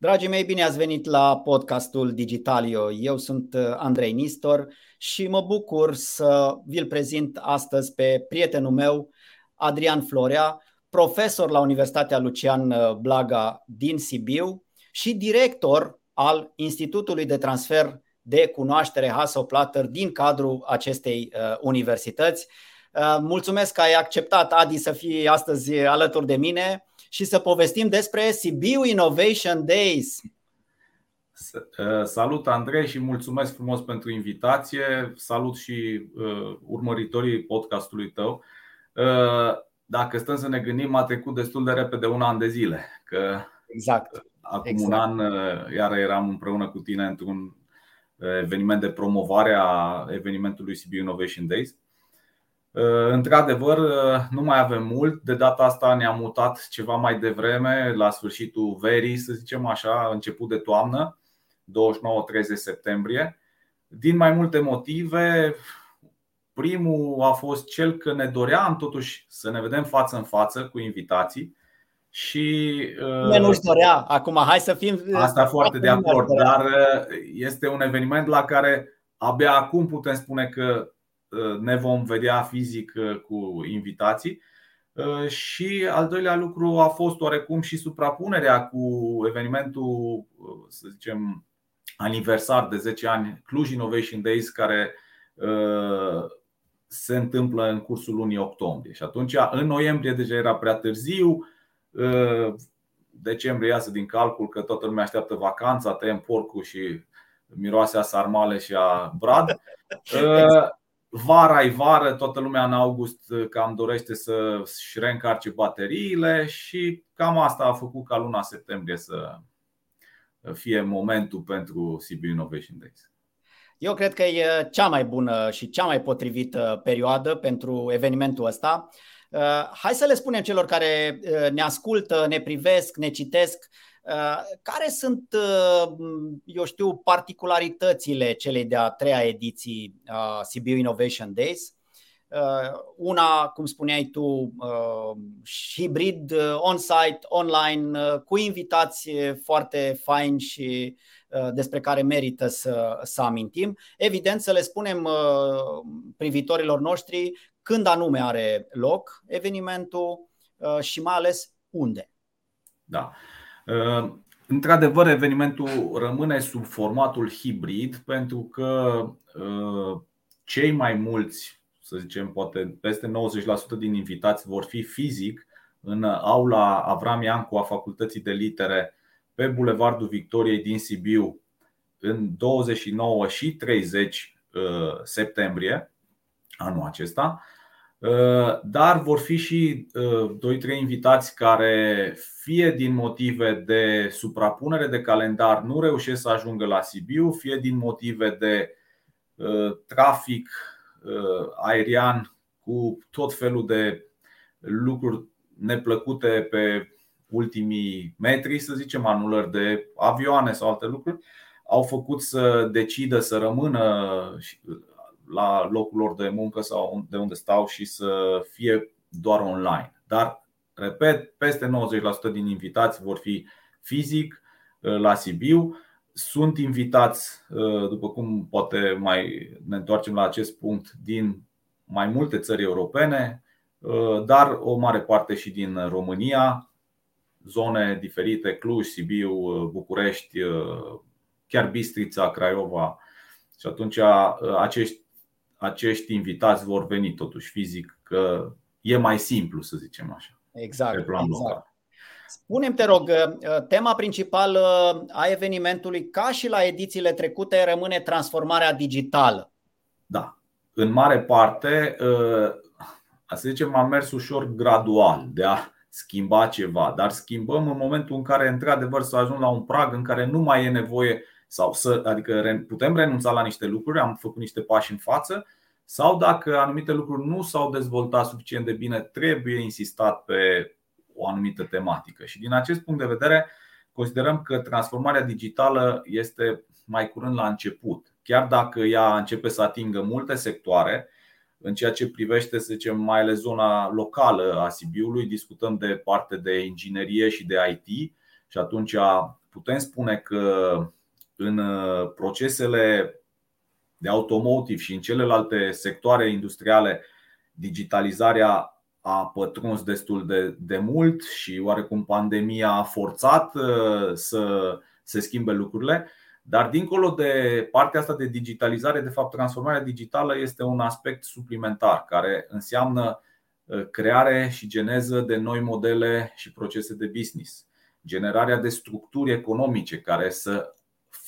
Dragii mei, bine ați venit la podcastul Digitalio. Eu sunt uh, Andrei Nistor și mă bucur să vi-l prezint astăzi pe prietenul meu, Adrian Florea, profesor la Universitatea Lucian uh, Blaga din Sibiu și director al Institutului de Transfer de Cunoaștere Hasso-Platter din cadrul acestei uh, universități. Mulțumesc că ai acceptat, Adi, să fii astăzi alături de mine și să povestim despre Sibiu Innovation Days. Uh, salut Andrei și mulțumesc frumos pentru invitație. Salut și uh, urmăritorii podcastului tău. Uh, dacă stăm să ne gândim, a trecut destul de repede un an de zile. Că exact. Acum exact. un an, uh, iar eram împreună cu tine într-un uh, eveniment de promovare a evenimentului Sibiu Innovation Days. Uh, într-adevăr, uh, nu mai avem mult. De data asta ne-am mutat ceva mai devreme, la sfârșitul verii, să zicem așa, început de toamnă, 29-30 septembrie. Din mai multe motive, primul a fost cel că ne doream totuși să ne vedem față în față cu invitații și uh, nu-și dorea. Acum, hai să fim. Asta foarte de acord, dar este un eveniment la care abia acum putem spune că Uh, ne vom vedea fizic uh, cu invitații. Uh, și al doilea lucru a fost oarecum și suprapunerea cu evenimentul, să zicem, aniversar de 10 ani Cluj Innovation Days, care se întâmplă în cursul lunii octombrie. Și atunci, în noiembrie deja era prea târziu, decembrie iasă din calcul că toată lumea așteaptă vacanța, tăiem porcul și miroase a sarmale și a brad. Vara e vară, toată lumea în august uh, cam dorește să-și reîncarce bateriile și cam asta a făcut ca luna septembrie să fie momentul pentru Sibiu Innovation Days. Eu cred că e cea mai bună și cea mai potrivită perioadă pentru evenimentul ăsta. Uh, hai să le spunem celor care uh, ne ascultă, ne privesc, ne citesc, Uh, care sunt, uh, eu știu, particularitățile celei de-a treia ediții a Sibiu Innovation Days? Uh, una, cum spuneai tu, hibrid, on-site, online, cu invitați foarte faini și despre care merită să, să amintim. Evident, să le spunem privitorilor noștri când anume are loc evenimentul și mai ales unde. Da. Uh, într-adevăr, evenimentul rămâne sub formatul hibrid pentru că uh, cei mai mulți, să zicem, poate peste 90% din invitați vor fi fizic în aula Avram Iancu a Facultății de Litere pe Bulevardul Victoriei din Sibiu în 29 și 30 uh, septembrie anul acesta. Uh, dar vor fi și 2-3 uh, invitați care, fie din motive de suprapunere de calendar, nu reușesc să ajungă la Sibiu, fie din motive de uh, trafic aerian cu tot felul de lucruri neplăcute pe ultimii metri, să zicem, anulări de avioane sau alte lucruri, au făcut să decidă să rămână la locul lor de muncă sau de unde stau și să fie doar online. Dar, repet, peste 90% din invitați vor fi fizic uh, la Sibiu. Sunt invitați, uh, după cum poate mai ne întoarcem la acest punct, din mai multe țări europene, uh, dar o mare parte și din România, zone diferite, Cluj, Sibiu, București, chiar Bistrița, Craiova. Și atunci acești acești invitați vor veni totuși fizic, că e mai simplu, să zicem așa. Exact. Pe plan exact. local. Spune-mi, te rog, uh, tema principală a evenimentului, ca și la edițiile trecute, rămâne transformarea digitală. Da. În mare parte, uh, să zicem, am mers ușor gradual de a schimba ceva, dar schimbăm în momentul în care, într-adevăr, să ajung la un prag în care nu mai e nevoie sau să, adică putem renunța la niște lucruri, am făcut niște pași în față, sau dacă anumite lucruri nu s-au dezvoltat suficient de bine, trebuie insistat pe o anumită tematică. Și din acest punct de vedere, considerăm că transformarea digitală este mai curând la început. Chiar dacă ea începe să atingă multe sectoare, în ceea ce privește, să zicem, mai ales zona locală a Sibiului, discutăm de parte de inginerie și de IT, și atunci putem spune că în procesele de automotive și în celelalte sectoare industriale digitalizarea a pătruns destul de, de mult și oarecum pandemia a forțat uh, să se schimbe lucrurile. Dar dincolo de partea asta de digitalizare, de fapt, transformarea digitală este un aspect suplimentar care înseamnă uh, creare și geneză de noi modele și procese de business, generarea de structuri economice care să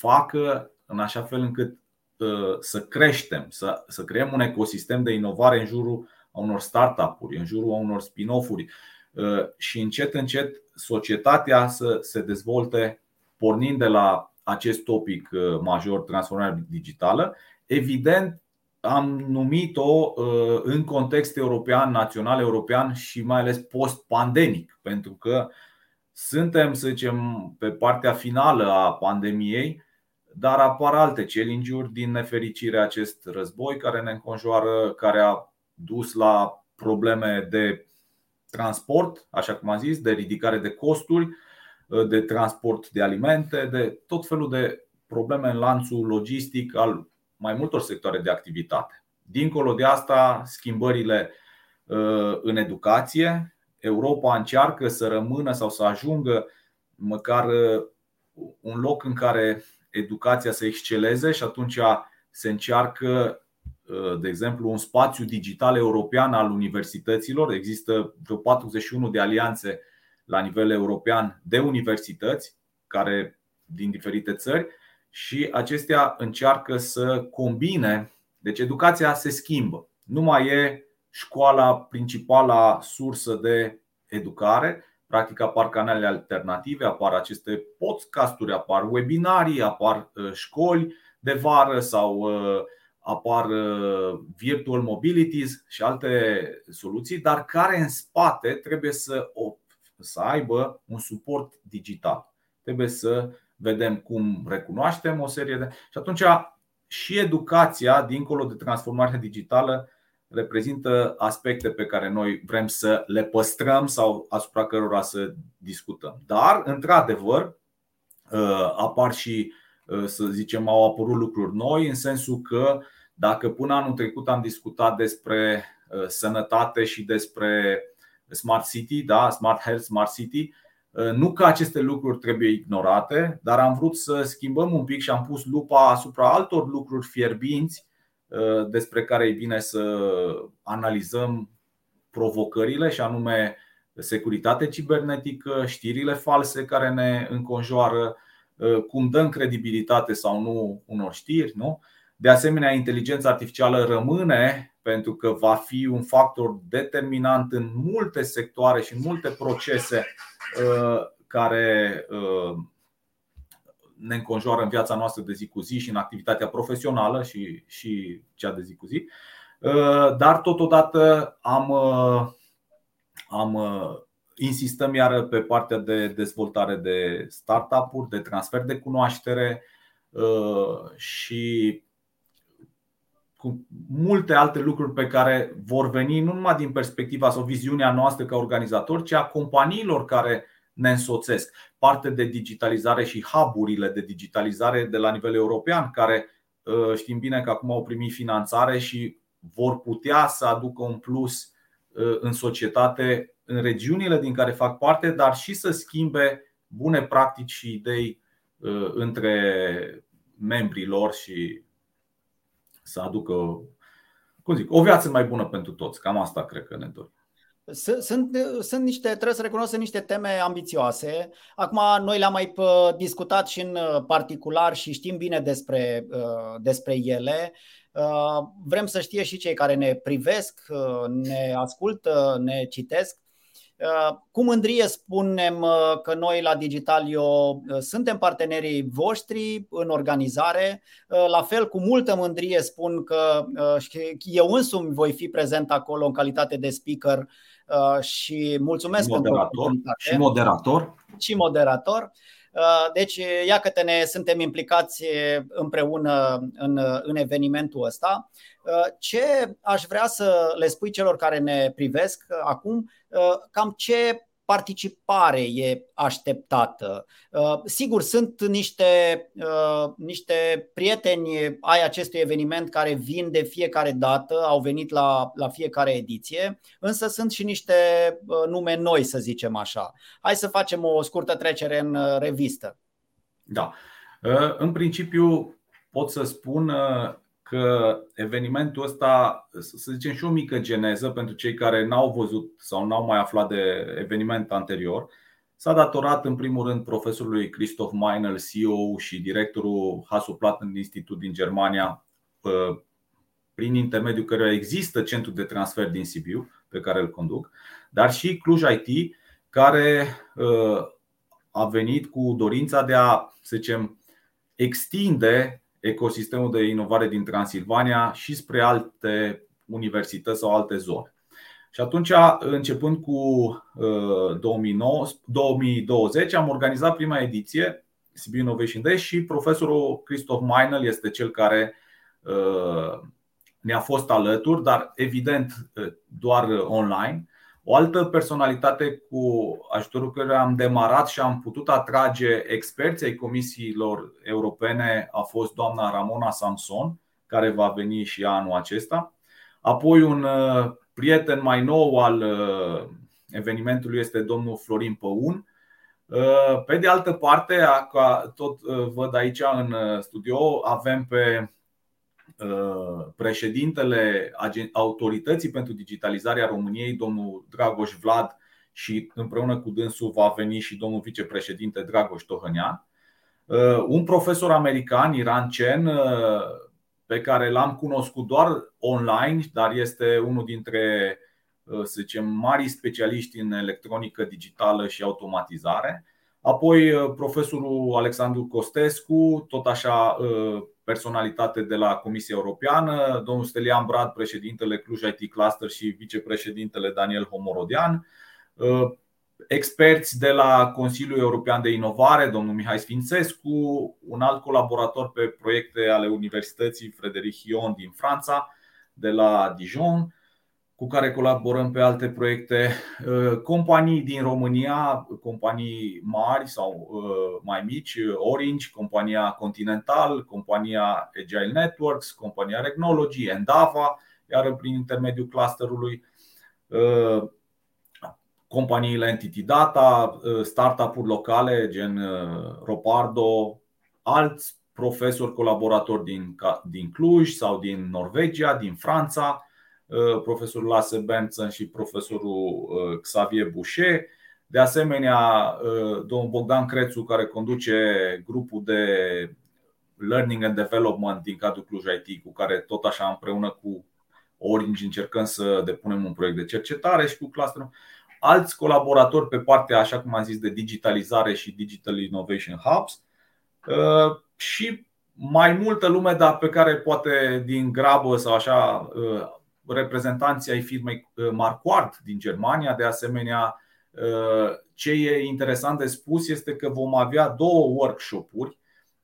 facă în așa fel încât uh, să creștem, să, să creăm un ecosistem de inovare în jurul a unor startup-uri, în jurul a unor spin-off-uri uh, și încet, încet societatea să se dezvolte pornind de la acest topic uh, major, transformarea digitală. Evident, am numit-o uh, în context european, național european și mai ales post-pandemic, pentru că suntem, să zicem, pe partea finală a pandemiei, dar apar alte challenge-uri din nefericire acest război care ne înconjoară, care a dus la probleme de transport, așa cum am zis, de ridicare de costuri, de transport de alimente, de tot felul de probleme în lanțul logistic al mai multor sectoare de activitate. Dincolo de asta, schimbările uh, în educație. Europa încearcă să rămână sau să ajungă măcar uh, un loc în care educația să exceleze și atunci se încearcă de exemplu, un spațiu digital european al universităților. Există vreo 41 de alianțe la nivel european de universități care din diferite țări și acestea încearcă să combine. Deci educația se schimbă. Nu mai e școala principala sursă de educare. Practic apar canale alternative, apar aceste podcasturi, apar webinarii, apar uh, școli de vară sau uh, apar uh, virtual mobilities și alte soluții, dar care în spate trebuie să, să aibă un suport digital. Trebuie să vedem cum recunoaștem o serie de. Și atunci și educația, dincolo de transformarea digitală, reprezintă aspecte pe care noi vrem să le păstrăm sau asupra cărora să discutăm. Dar, într-adevăr, uh, apar și Uh, să zicem, au apărut lucruri noi, în sensul că dacă până anul trecut am discutat despre uh, sănătate și despre Smart City, da, Smart Health, Smart City, uh, nu că aceste lucruri trebuie ignorate, dar am vrut să schimbăm un pic și am pus lupa asupra altor lucruri fierbinți despre care e bine să analizăm provocările și anume securitate cibernetică, știrile false care ne înconjoară, Uh, cum dăm credibilitate sau nu unor știri. Nu? De asemenea, inteligența artificială rămâne pentru că va fi un factor determinant în multe sectoare și în multe procese uh, care uh, ne înconjoară în viața noastră de zi cu zi și în activitatea profesională și, și cea de zi cu zi. Dar totodată am, am insistăm iar pe partea de dezvoltare de startup-uri, de transfer de cunoaștere uh, și cu multe alte lucruri pe care vor veni nu numai din perspectiva sau viziunea noastră ca organizator, ci a companiilor care ne însoțesc. Parte de digitalizare și hub-urile de digitalizare de la nivel european, care uh, știm bine că acum au primit finanțare și vor putea să aducă un plus uh, în societate în regiunile din care fac parte, dar și să schimbe bune practici și idei uh, între membrii lor și să aducă cum zic, o viață mai bună pentru toți. Cam asta cred că ne dorim. Sunt, sunt niște, trebuie să recunosc, sunt niște teme ambițioase. Acum, noi le-am mai discutat și în particular și știm bine despre, uh, despre ele. Uh, vrem să știe și cei care ne privesc, ne ascultă, ne citesc Uh, cu mândrie spunem uh, că noi la Digitalio uh, suntem partenerii voștri în organizare. La fel, cu multă mândrie spun că eu însumi voi fi prezent acolo în calitate de speaker și mulțumesc moderator, pentru Și moderator. Și moderator. Deci, iată ne suntem implicați împreună în, în evenimentul ăsta. Ce aș vrea să le spui celor care ne privesc acum, cam ce participare e așteptată? Sigur, sunt niște, niște prieteni ai acestui eveniment care vin de fiecare dată, au venit la, la fiecare ediție, însă sunt și niște nume noi, să zicem așa. Hai să facem o scurtă trecere în revistă. Da. În principiu, pot să spun că evenimentul ăsta, să zicem și o mică geneză pentru cei care n-au văzut sau n-au mai aflat de eveniment anterior, s-a datorat în primul rând profesorului Christoph Meinl, CEO și directorul Hasso Platten Institut din Germania, prin intermediul căruia există centru de transfer din Sibiu, pe care îl conduc, dar și Cluj IT, care a venit cu dorința de a, să zicem, extinde ecosistemul de inovare din Transilvania și spre alte universități sau alte zone. Și atunci, începând cu 2009, 2020, am organizat prima ediție Sibiu Innovation Day și profesorul Christoph Meinl este cel care ne-a fost alături, dar evident doar online. O altă personalitate cu ajutorul care am demarat și am putut atrage experții ai comisiilor europene a fost doamna Ramona Samson, care va veni și anul acesta. Apoi un uh, prieten mai nou al uh, evenimentului este domnul Florin Păun. Uh, pe de altă parte, tot văd aici în studio, avem pe Uh, președintele Autorității pentru Digitalizarea României, domnul Dragoș Vlad, și împreună cu dânsul va veni și domnul vicepreședinte Dragoș Tohănean. Uh, un profesor american, Iran Chen, uh, pe care l-am cunoscut doar online, dar este unul dintre să zicem, mari specialiști în electronică digitală și automatizare. Apoi profesorul Alexandru Costescu, tot așa personalitate de la Comisia Europeană, domnul Stelian Brad, președintele Cluj IT Cluster și vicepreședintele Daniel Homorodian, uh, experți de la Consiliul European de Inovare, domnul Mihai Sfințescu, un alt colaborator pe proiecte ale Universității Frederic Hion din Franța, de la Dijon, cu care colaborăm pe alte proiecte, uh, companii din România, companii mari sau uh, mai mici, Orange, compania Continental, compania Agile Networks, compania Regnology, Endava, iar prin intermediul clusterului uh, companiile Entity Data, startup-uri locale gen Ropardo, alți profesori colaboratori din, din Cluj sau din Norvegia, din Franța, Uh, profesorul Lasse Benson și profesorul uh, Xavier Boucher. De asemenea, uh, domnul Bogdan Crețu, care conduce grupul de Learning and Development din cadrul Cluj IT, cu care tot așa împreună cu Orange încercăm să depunem un proiect de cercetare și cu cluster. Alți colaboratori pe partea, așa cum am zis, de digitalizare și Digital Innovation Hubs și mai multă lume, dar pe care poate din grabă sau așa reprezentanții ai firmei uh, Marquardt din Germania. De asemenea, uh, ce e interesant de spus este că vom avea două workshop-uri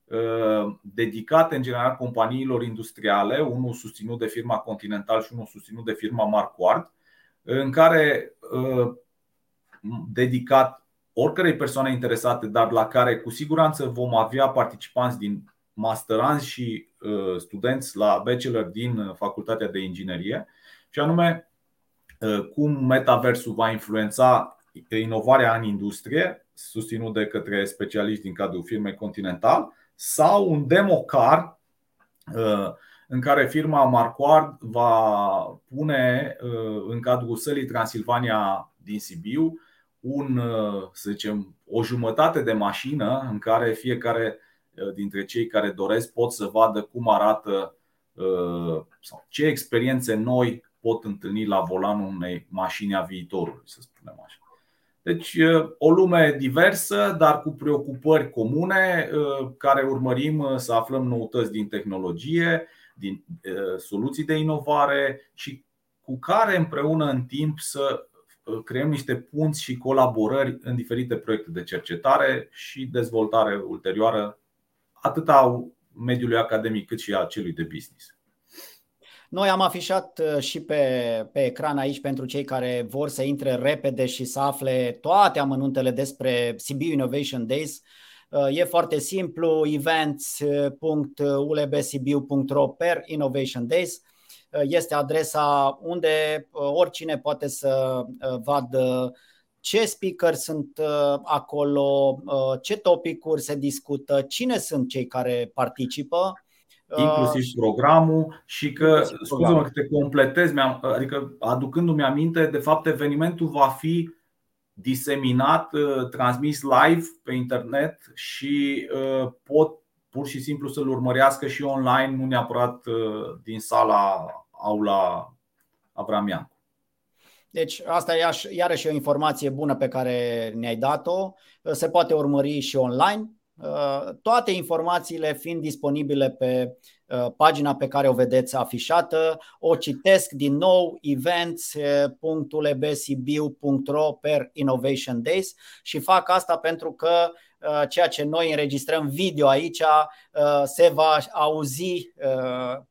uh, dedicate în general companiilor industriale, unul susținut de firma Continental și unul susținut de firma Marquardt, în care dedicat oricărei persoane interesate, dar la care cu siguranță vom avea participanți din masteranți și studenți la bachelor din Facultatea de Inginerie și anume uh, cum metaversul va influența inovarea în industrie, susținut de către specialiști din cadrul firmei Continental, sau un demo car uh, în care firma Marquard va pune uh, în cadrul sălii Transilvania din Sibiu un, să zicem, o jumătate de mașină în care fiecare dintre cei care doresc pot să vadă cum arată sau ce experiențe noi pot întâlni la volanul unei mașini a viitorului, să spunem așa. Deci, o lume diversă, dar cu preocupări comune, care urmărim să aflăm noutăți din tehnologie, din soluții de inovare și cu care împreună în timp să creăm niște punți și colaborări în diferite proiecte de cercetare și dezvoltare ulterioară, atât a mediului academic cât și a celui de business. Noi am afișat uh, și pe, pe ecran aici pentru cei care vor să intre repede și să afle toate amănuntele despre Sibiu Innovation Days. E foarte simplu, events.ulbsibiu.ro per Innovation Days este adresa unde oricine poate să vadă ce speaker sunt acolo, ce topicuri se discută, cine sunt cei care participă inclusiv programul și că, scuze-mă că te completez, adică aducându-mi aminte, de fapt evenimentul va fi diseminat, uh, transmis live pe internet și uh, pot pur și simplu să-l urmărească și online, nu neapărat uh, din sala aula Avramian. Deci asta e iarăși o informație bună pe care ne-ai dat-o. Se poate urmări și online. Toate informațiile fiind disponibile pe Uh, pagina pe care o vedeți afișată. O citesc din nou events.ulbsibiu.ro per Innovation Days și fac asta pentru că uh, ceea ce noi înregistrăm video aici uh, se va auzi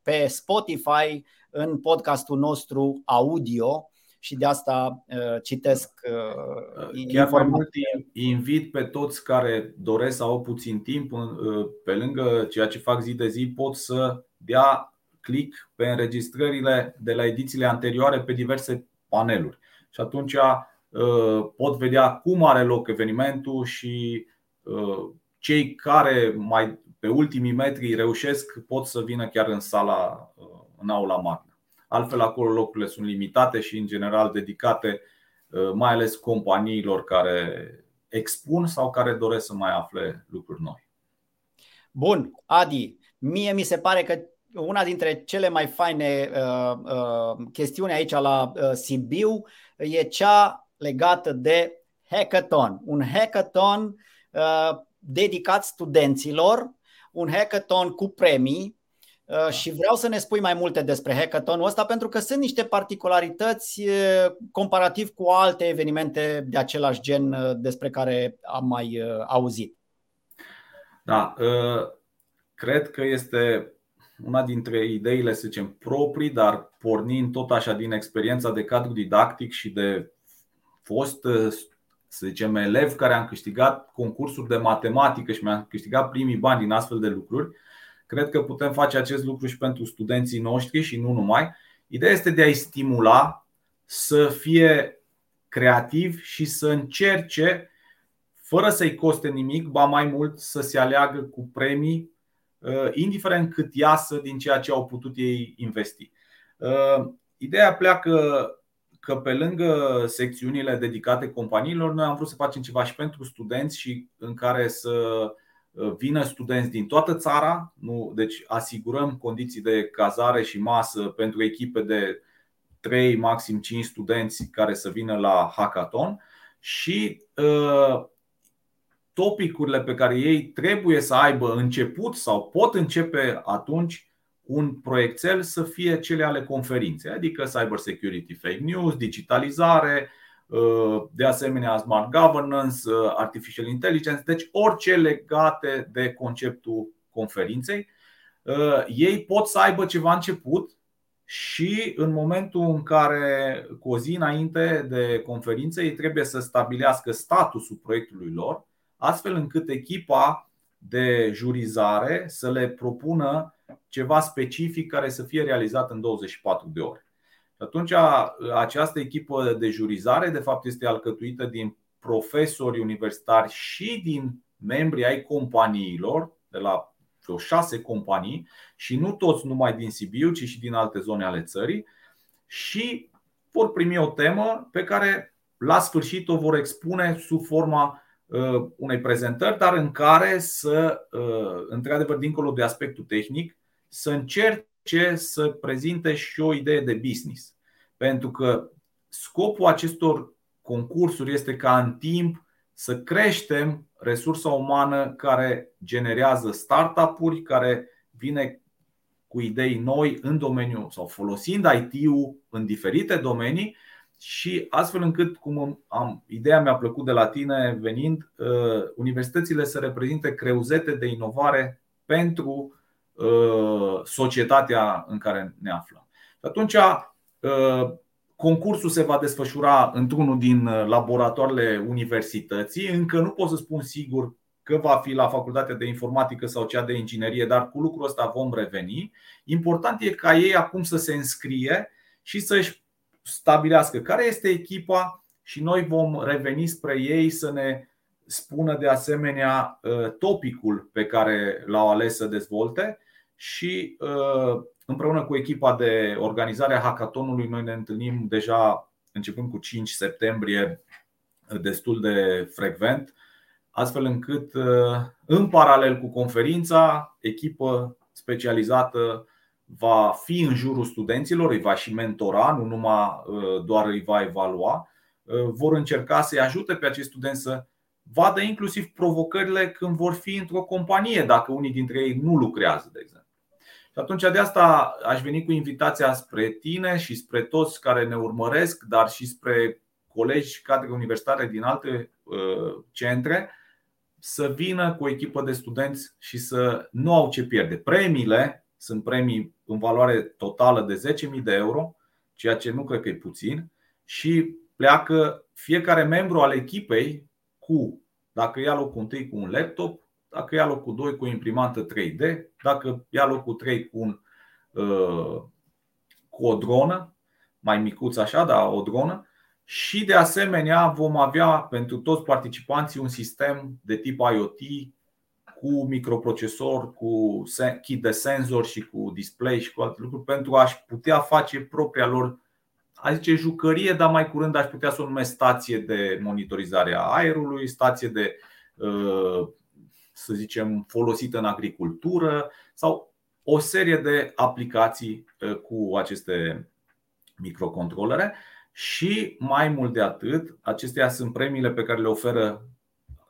pe Spotify în podcastul nostru audio și de asta uh, citesc uh, Chiar mai mult invit pe toți care doresc să au puțin timp, uh, pe lângă ceea ce fac zi de zi, pot să dea click pe înregistrările de la edițiile anterioare pe diverse paneluri. Și atunci pot vedea cum are loc evenimentul și cei care mai pe ultimii metri reușesc pot să vină chiar în sala, în aula magna. Altfel, acolo locurile sunt limitate și, în general, dedicate uh, mai ales companiilor care expun sau care doresc să mai afle lucruri noi. Bun, Adi, mie mi se pare că una dintre cele mai faine uh, uh, chestiuni aici la uh, Sibiu e cea legată de hackathon. Un hackathon uh, dedicat studenților, un hackathon cu premii Uh, și vreau să ne spui mai multe despre hackathonul ăsta pentru că sunt niște particularități uh, comparativ cu alte evenimente de același gen uh, despre care am mai auzit. Da, cred că este una dintre ideile, să zicem, proprii, dar pornind tot așa din experiența de cadru didactic și de fost, să zicem, elev care am câștigat concursuri de matematică și mi-am câștigat primii bani din astfel de lucruri Cred că putem face acest lucru și pentru studenții noștri și nu numai. Ideea este de a-i stimula să fie creativi și să încerce, fără să-i coste nimic, ba mai mult să se aleagă cu premii, uh, indiferent cât iasă din ceea ce au putut ei investi. Uh, ideea pleacă că pe lângă secțiunile dedicate companiilor, noi am vrut să facem ceva și pentru studenți și în care să Uh, vină studenți din toată țara, nu, deci asigurăm condiții de cazare și masă pentru echipe de 3, maxim 5 studenți care să vină la hackathon și uh, topicurile pe care ei trebuie să aibă început sau pot începe atunci un proiectel să fie cele ale conferinței, adică cyber security, fake news, digitalizare, de asemenea smart governance, artificial intelligence, deci orice legate de conceptul conferinței. Ei pot să aibă ceva început și în momentul în care, cu o zi înainte de conferință, ei trebuie să stabilească statusul proiectului lor, astfel încât echipa de jurizare să le propună ceva specific care să fie realizat în 24 de ore. Atunci, această echipă de jurizare, de fapt, este alcătuită din profesori universitari și din membri ai companiilor, de la vreo șase companii, și nu toți numai din Sibiu, ci și din alte zone ale țării, și vor primi o temă pe care la sfârșit o vor expune sub forma unei prezentări, dar în care să, într-adevăr, dincolo de aspectul tehnic, să încerce ce să prezinte și o idee de business. Pentru că scopul acestor concursuri este ca în timp să creștem resursa umană care generează startup-uri, care vine cu idei noi în domeniu sau folosind IT-ul în diferite domenii și astfel încât, cum am, ideea mi-a plăcut de la tine venind, uh, universitățile să reprezinte creuzete de inovare pentru Uh, societatea în care ne aflăm. Atunci concursul se va desfășura într-unul din laboratoarele universității. Încă nu pot să spun sigur că va fi la facultatea de informatică sau cea de inginerie, dar cu lucrul ăsta vom reveni. Important e ca ei acum să se înscrie și să-și stabilească care este echipa și noi vom reveni spre ei să ne spună de asemenea uh, topicul pe care l-au ales să dezvolte și uh, împreună cu echipa de organizare a hackathonului noi ne întâlnim deja începând cu 5 septembrie destul de frecvent astfel încât în paralel cu conferința, echipă specializată va fi în jurul studenților, îi va și mentora, nu numai doar îi va evalua, vor încerca să-i ajute pe acești studenți să vadă inclusiv provocările când vor fi într-o companie, dacă unii dintre ei nu lucrează, de exemplu. Și atunci de asta aș veni cu invitația spre tine și spre toți care ne urmăresc, dar și spre colegi cadre universitare din alte uh, centre, să vină cu o echipă de studenți și să nu au ce pierde. Premiile sunt premii în valoare totală de 10.000 de euro, ceea ce nu cred că e puțin, și pleacă fiecare membru al echipei cu, dacă ia locul întâi cu un laptop, dacă ia locul 2 cu o imprimantă 3D, dacă ia locul 3 cu, un, uh, cu o dronă, mai micuț așa, dar o dronă, și de asemenea vom avea pentru toți participanții un sistem de tip IoT cu microprocesor, cu kit de senzor și cu display și cu alte lucruri pentru a-și putea face propria lor, a zice jucărie, dar mai curând aș putea să o numesc stație de monitorizare a aerului, stație de, uh, să zicem, folosită în agricultură sau o serie de aplicații uh, cu aceste microcontrolere. Și mai mult de atât, acestea sunt premiile pe care le oferă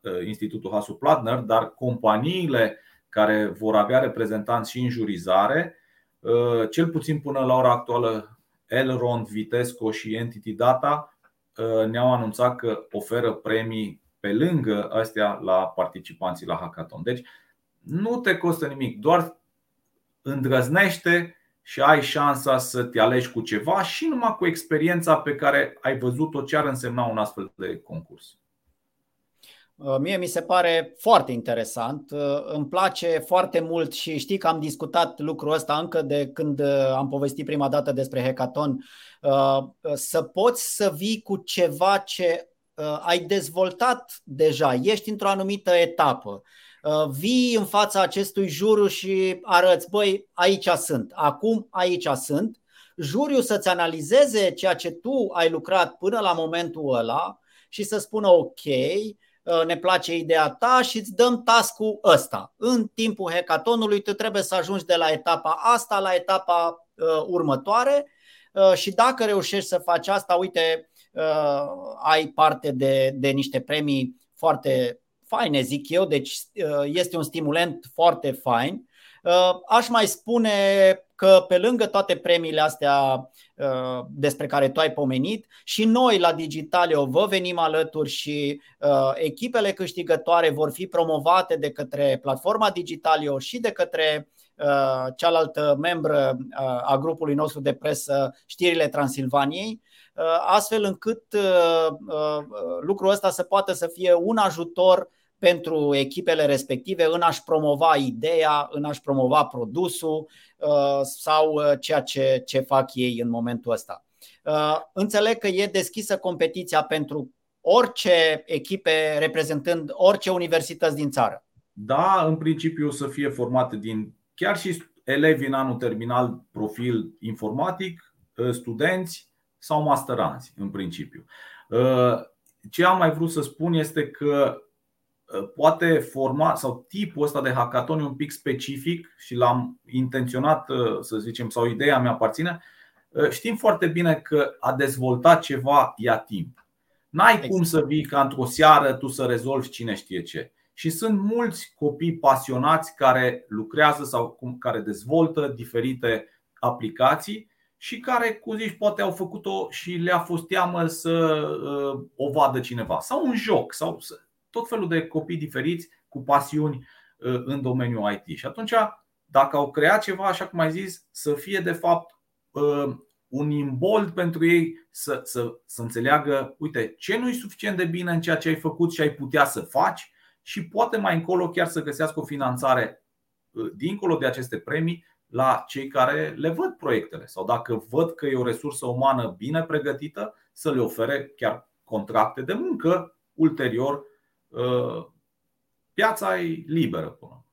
uh, Institutul Hasu Platner, dar companiile care vor avea reprezentanți și în jurizare, uh, cel puțin până la ora actuală, Elrond, Vitesco și Entity Data uh, ne-au anunțat că oferă premii pe lângă astea la participanții la hackathon. Deci nu te costă nimic, doar îndrăznește și ai șansa să te alegi cu ceva și numai cu experiența pe care ai văzut-o ce ar însemna un astfel de concurs. Uh, mie mi se pare foarte interesant, uh, îmi place foarte mult și știi că am discutat lucrul ăsta încă de când uh, am povestit prima dată despre hackathon, să poți să vii cu ceva ce ai dezvoltat deja, ești într-o anumită etapă Uh, vii în fața acestui juriu și arăți, băi, aici sunt, acum aici sunt, juriul să-ți analizeze ceea ce tu ai lucrat până la momentul ăla și să spună ok, uh, ne place ideea ta și îți dăm task-ul ăsta. În timpul hackathonului tu trebuie să ajungi de la etapa asta la etapa uh, următoare uh, și dacă reușești să faci asta, uite, uh, ai parte de, de niște premii foarte faine, zic eu, deci uh, este un stimulent foarte fain. Uh, aș mai spune că pe lângă toate premiile astea uh, despre care tu ai pomenit, și noi la Digitalio vă venim alături și echipele câștigătoare vor fi promovate de către platforma Digitalio și de către cealaltă membră a grupului nostru de presă Știrile Transilvaniei, astfel încât lucrul ăsta să poată să fie un ajutor pentru echipele respective în a-și promova ideea, în a-și promova produsul uh, sau uh, ceea ce, ce fac ei în momentul ăsta. Uh, înțeleg că e deschisă competiția pentru orice echipe reprezentând orice universități din țară. Da, în principiu să fie formate din chiar și elevi în anul terminal profil informatic, studenți sau masteranți în principiu. Ce am mai vrut să spun este că Uh, poate forma sau tipul ăsta de hackathon e un pic specific și l-am intenționat, uh, să zicem, sau ideea mea aparține. Uh, știm foarte bine că a dezvolta ceva ia timp. N-ai exact. cum să vii ca într-o seară tu să rezolvi cine știe ce. Și sunt mulți copii pasionați care lucrează sau care dezvoltă diferite aplicații și care, cum zici, poate au făcut-o și le-a fost teamă să o vadă cineva. Sau un joc, sau tot felul de copii diferiți cu pasiuni uh, în domeniul IT. Și atunci, dacă au creat ceva, așa cum ai zis, să fie de fapt uh, un imbold pentru ei să, să, să înțeleagă, uite, ce nu e suficient de bine în ceea ce ai făcut și ai putea să faci și poate mai încolo chiar să găsească o finanțare uh, dincolo de aceste premii la cei care le văd proiectele sau dacă văd că e o resursă umană bine pregătită, să le ofere chiar contracte de muncă ulterior. Uh, piața e liberă până.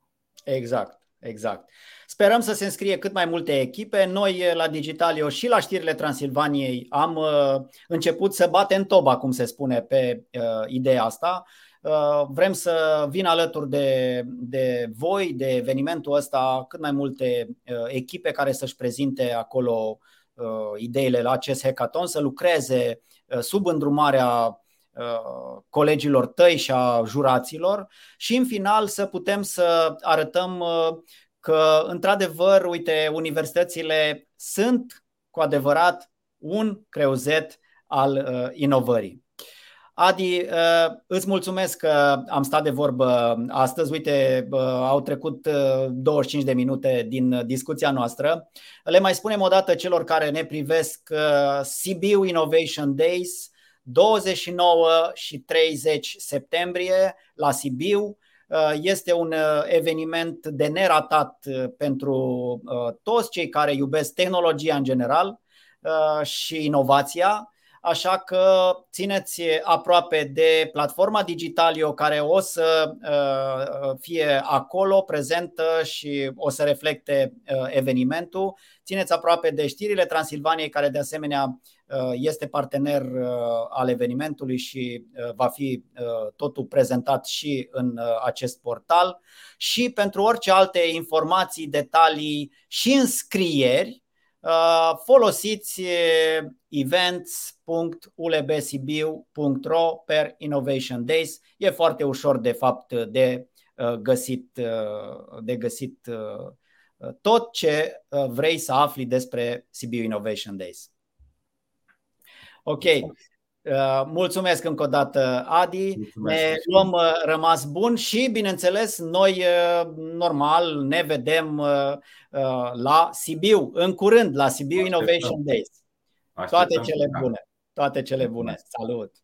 Exact, exact. Sperăm să se înscrie cât mai multe echipe. Noi eh, la Digitalio și la știrile Transilvaniei am eh, început să batem toba, cum se spune, pe uh, ideea asta. Uh, vrem să vin alături de, de voi, de evenimentul ăsta, cât mai multe uh, echipe care să-și prezinte acolo ideile la acest hackathon, să lucreze sub îndrumarea colegilor tăi și a juraților și în final să putem să arătăm că, într-adevăr, uite, universitățile sunt cu adevărat un creuzet al uh, inovării. Adi, uh, îți mulțumesc că am stat de vorbă astăzi. Uite, uh, au trecut 25 de minute din discuția noastră. Le mai spunem o dată celor care ne privesc Sibiu Innovation Days 29 și 30 septembrie la Sibiu. Uh, este un uh, eveniment de neratat uh, pentru toți cei care iubesc tehnologia în general și inovația. Așa că țineți aproape de platforma Digitalio care o să fie acolo prezentă și o să reflecte evenimentul. Țineți aproape de știrile Transilvaniei care de asemenea Uh, este partener uh, al evenimentului și uh, va fi totul prezentat și în acest portal. Și pentru orice alte informații, detalii și înscrieri, folosiți events.ulebsibiu.ro per Innovation Days. E foarte ușor de fapt de găsit, de găsit tot ce vrei să afli despre Sibiu Innovation Days. Ok. Uh, mulțumesc încă o dată, Adi. Mulțumesc. Ne luăm uh, rămas bun și, bineînțeles, noi uh, normal ne vedem la Sibiu, în curând, la Sibiu Innovation Days. Toate cele bune. Toate cele bune. Salut!